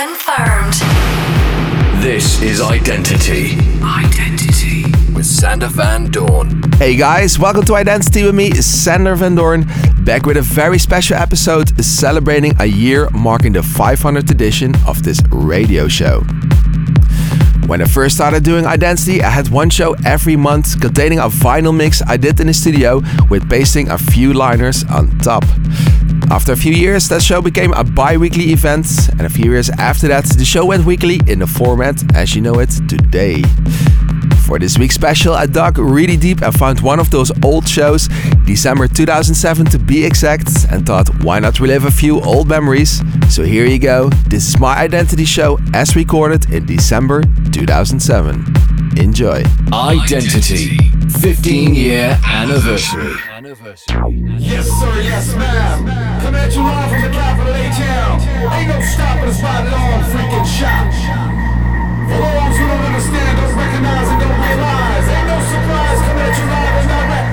confirmed. This is Identity. Identity. With Sander Van Doorn. Hey guys, welcome to Identity with me, Sander Van Doorn, back with a very special episode celebrating a year marking the 500th edition of this radio show. When I first started doing Identity, I had one show every month containing a vinyl mix I did in the studio with pasting a few liners on top. After a few years, that show became a bi weekly event, and a few years after that, the show went weekly in the format as you know it today. For this week's special, I dug really deep and found one of those old shows, December 2007 to be exact, and thought why not relive a few old memories? So here you go, this is my identity show as recorded in December 2007. Enjoy. Identity 15 year anniversary. Yes, sir, yes, ma'am. Come at you live from the capital A town. Ain't no stopping us by long freaking shot. For those who don't understand, don't recognize, and don't realize, ain't no surprise coming at you live and direct.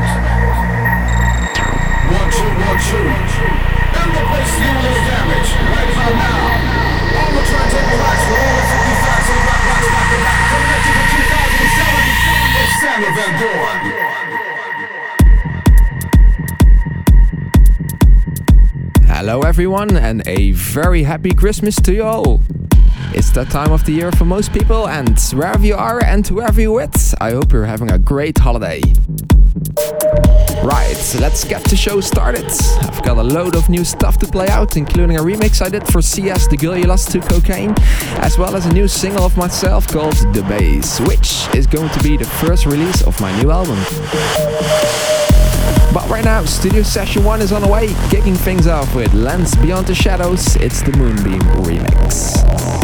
One, two, one, two. And a damage right about now. On the turntable racks with all the 50 facts and rock rocks back to back. Coming at you for 2007. It's Sander Van Doorn. Hello, everyone, and a very happy Christmas to you all. It's that time of the year for most people, and wherever you are and whoever you're with, I hope you're having a great holiday. Right, so let's get the show started. I've got a load of new stuff to play out, including a remix I did for Sia The Girl You Lost to Cocaine, as well as a new single of myself called The Bass, which is going to be the first release of my new album. But right now, Studio Session 1 is on the way, kicking things off with Lens Beyond the Shadows, it's the Moonbeam remix.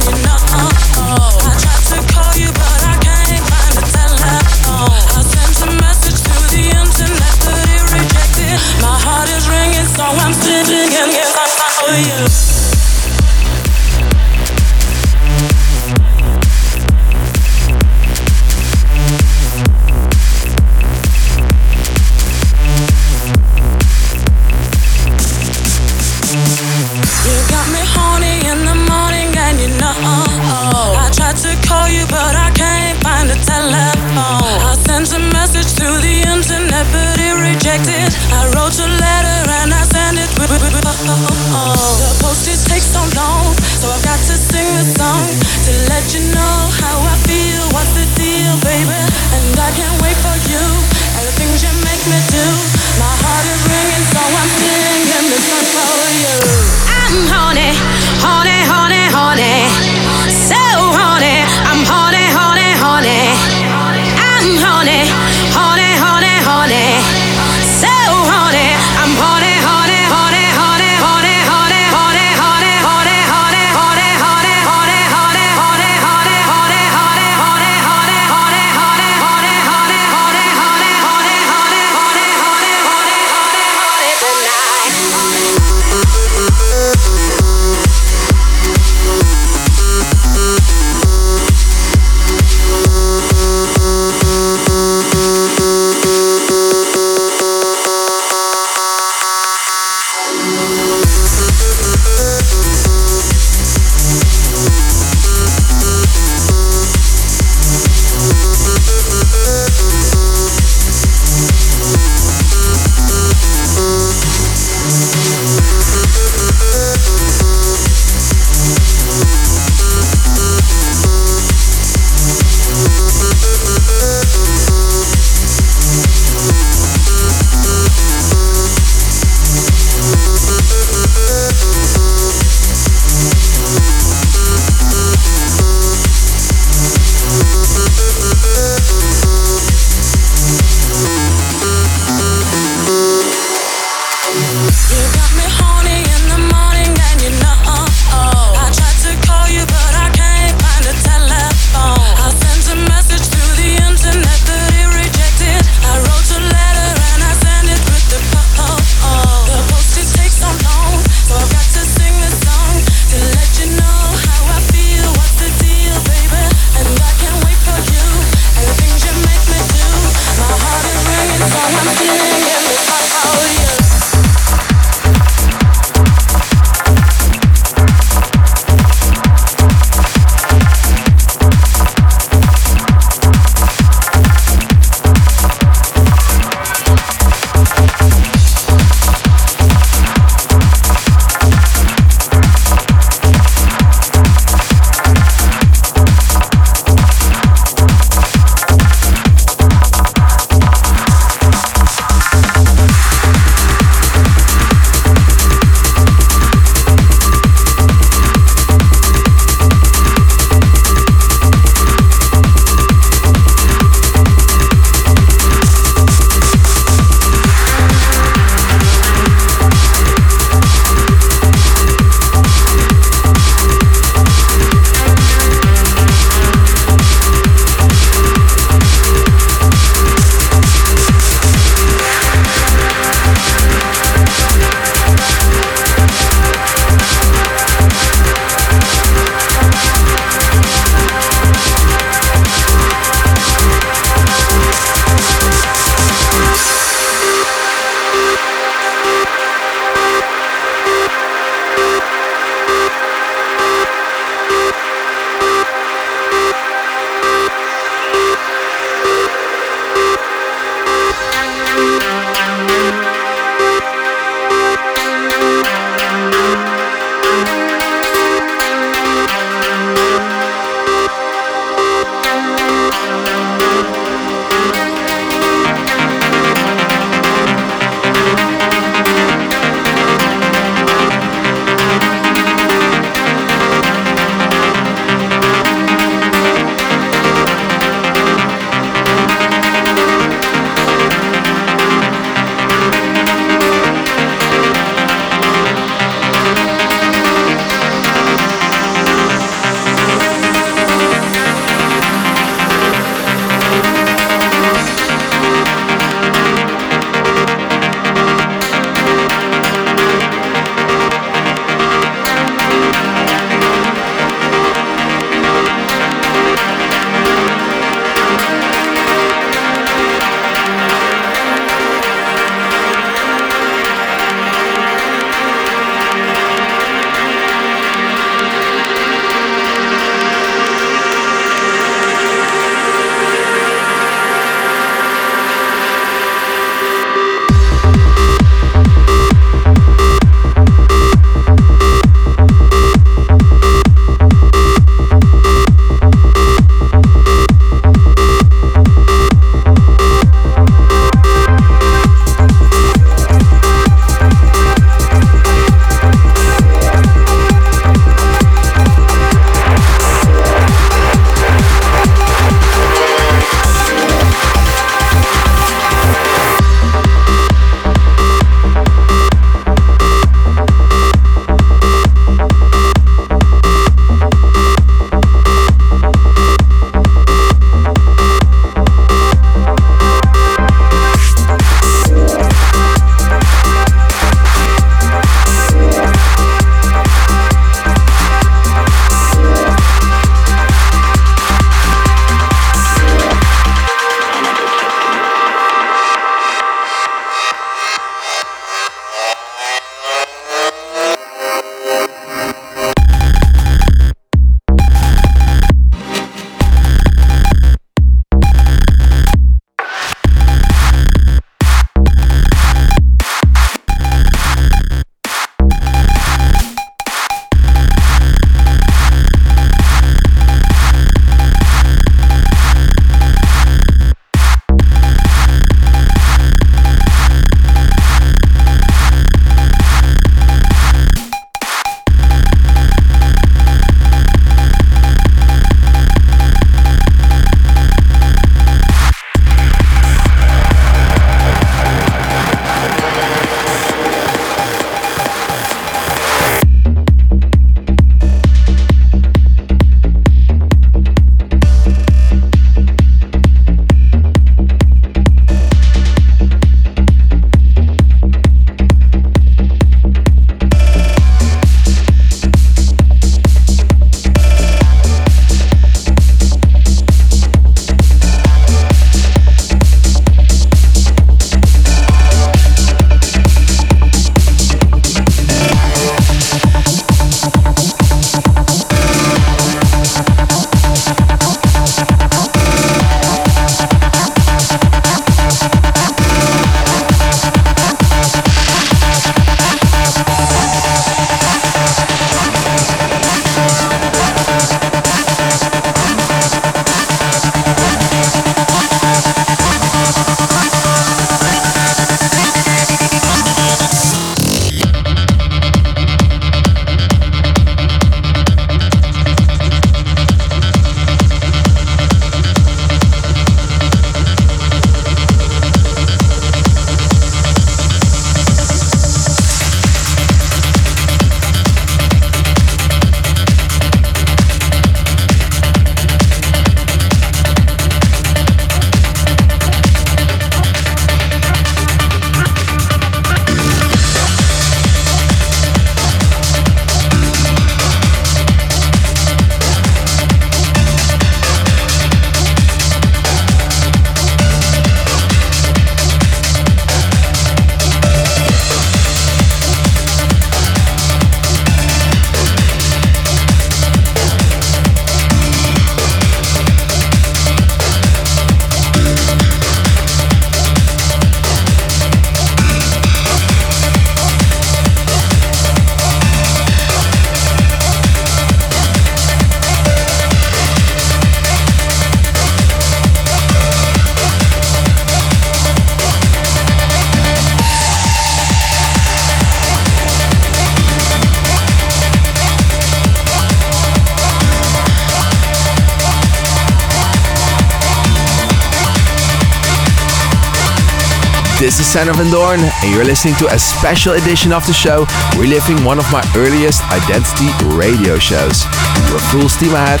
Sander Van Doorn, and you're listening to a special edition of the show, reliving one of my earliest Identity radio shows. We're full steam ahead.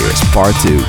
Here's part two.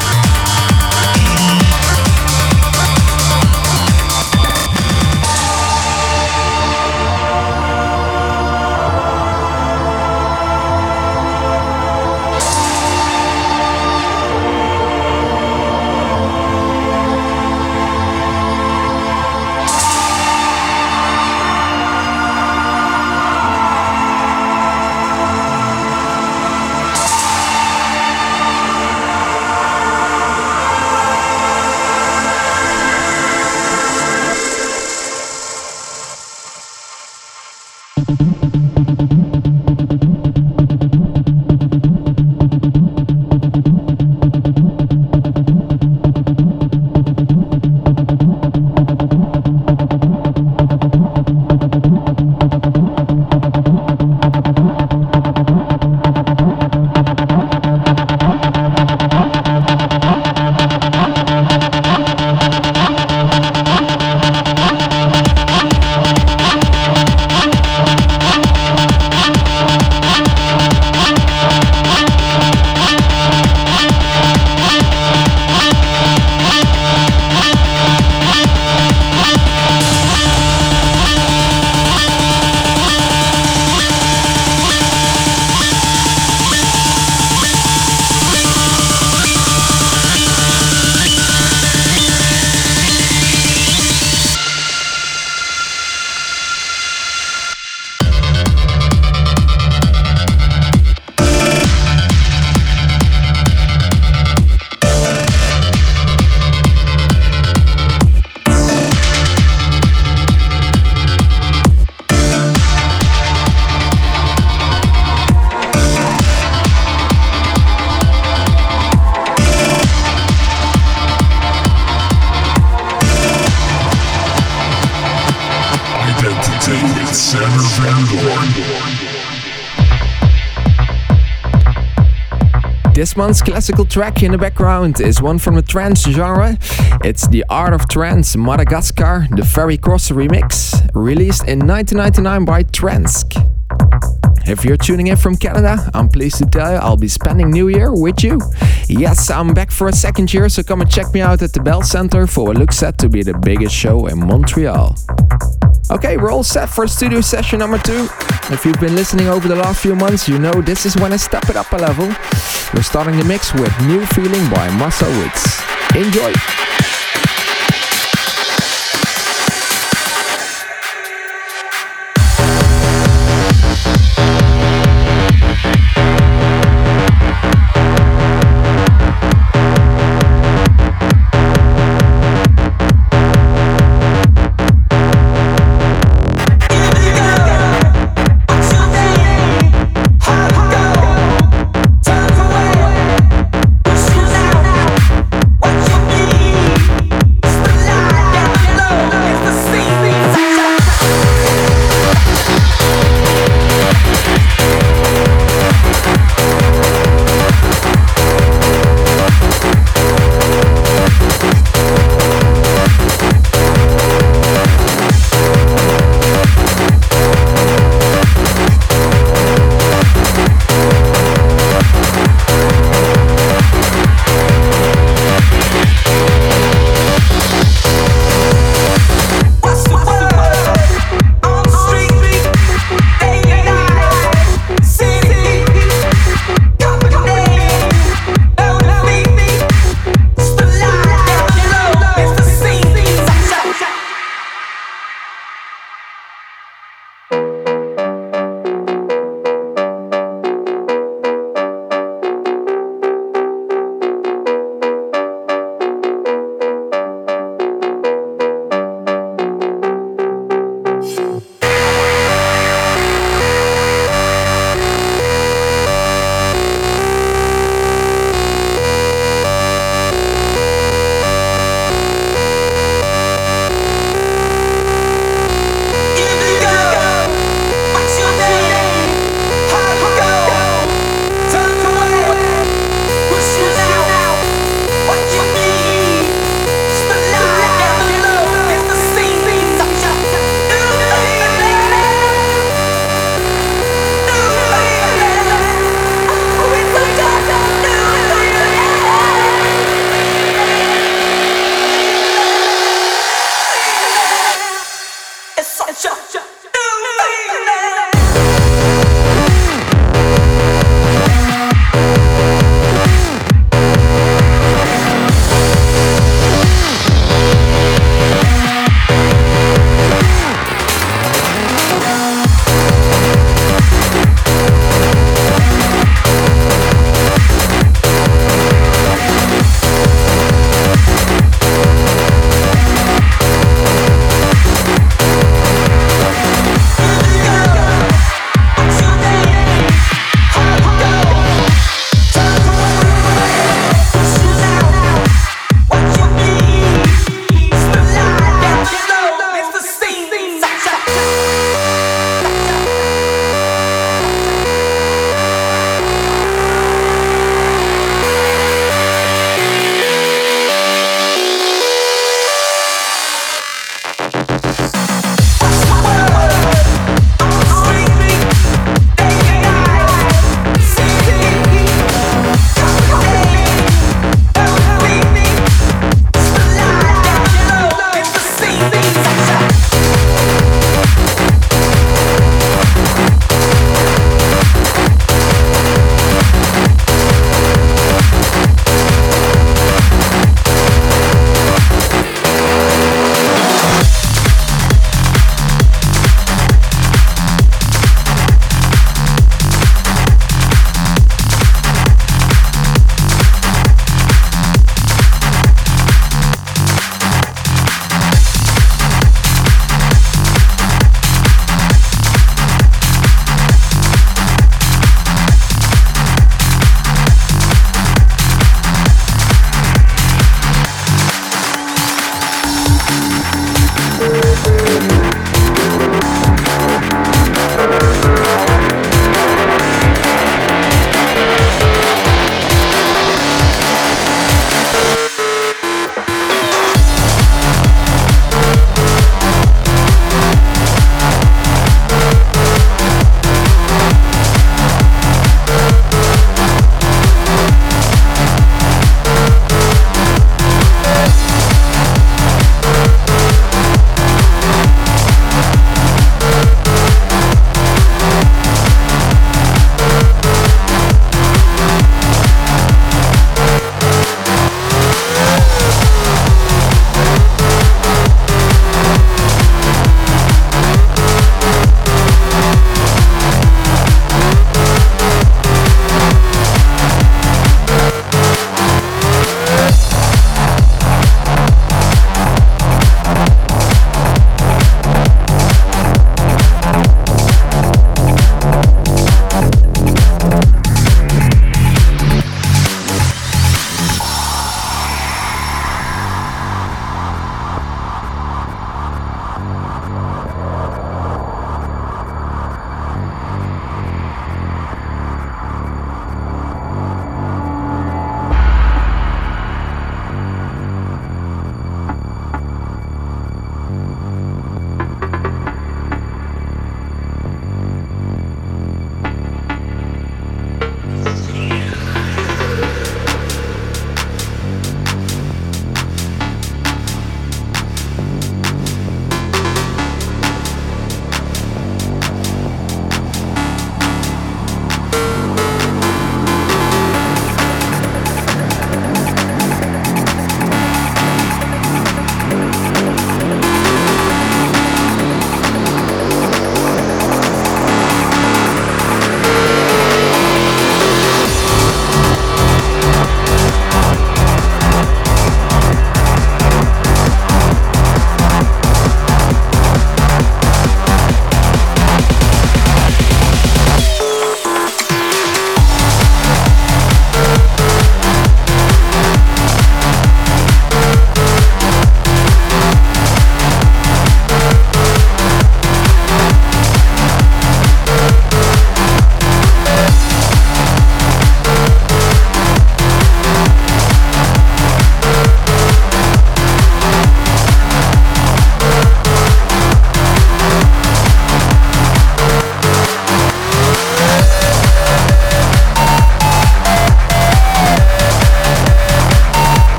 Month's classical track in the background is one from the trance genre. It's The Art of Trance Madagascar, the Ferry Corsten remix, released in 1999 by Transk. If you're tuning in from Canada, I'm pleased to tell you I'll be spending New Year with you. Yes, I'm back for a second year, so come and check me out at the Bell Center for what looks set to be the biggest show in Montreal. Okay, we're all set for studio session number two. If you've been listening over the last few months, you know this is when I step it up a level. We're starting the mix with New Feeling by Marcel Woods. Enjoy!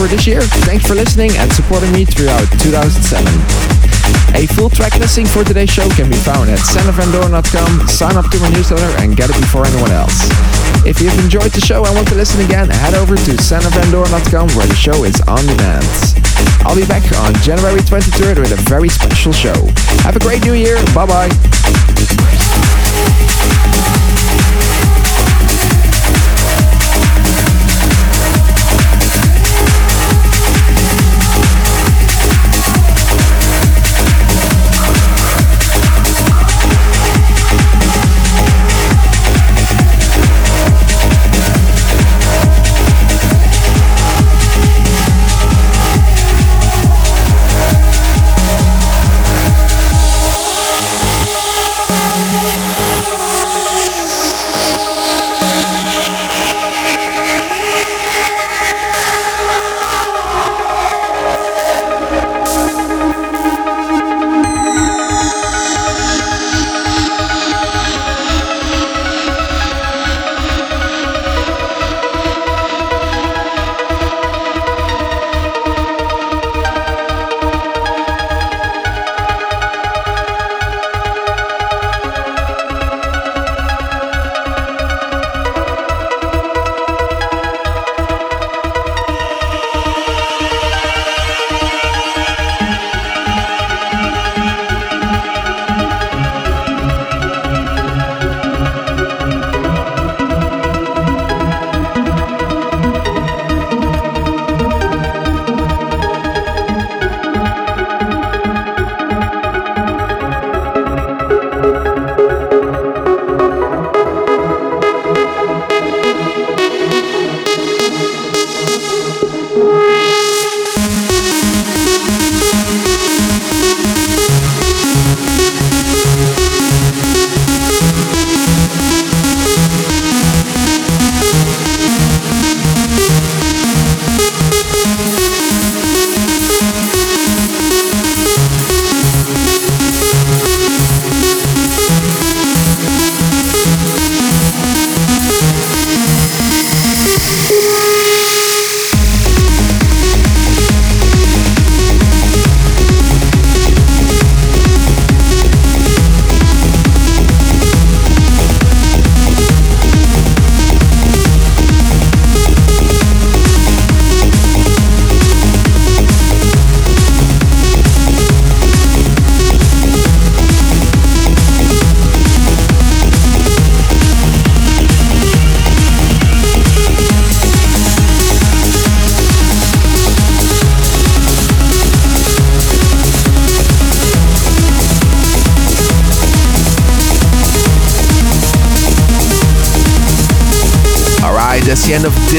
For this year. Thanks for listening and supporting me throughout 2007. A full track listing for today's show can be found at sandervandoorn.com. Sign up to my newsletter and get it before anyone else. If you've enjoyed the show and want to listen again, head over to sandervandoorn.com where the show is on demand. I'll be back on January 23rd with a very special show. Have a great new year. Bye bye.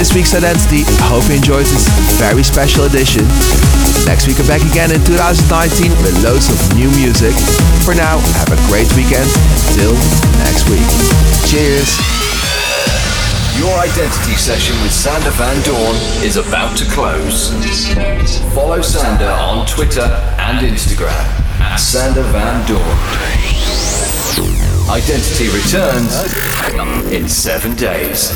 This week's Identity. I hope you enjoyed this very special edition. Next week I'm back again in 2019 with loads of new music. For now, have a great weekend. Till next week. Cheers. Your identity session with Sander Van Doorn is about to close. Follow Sander on Twitter and Instagram at Sander Van Doorn. Identity returns in seven days.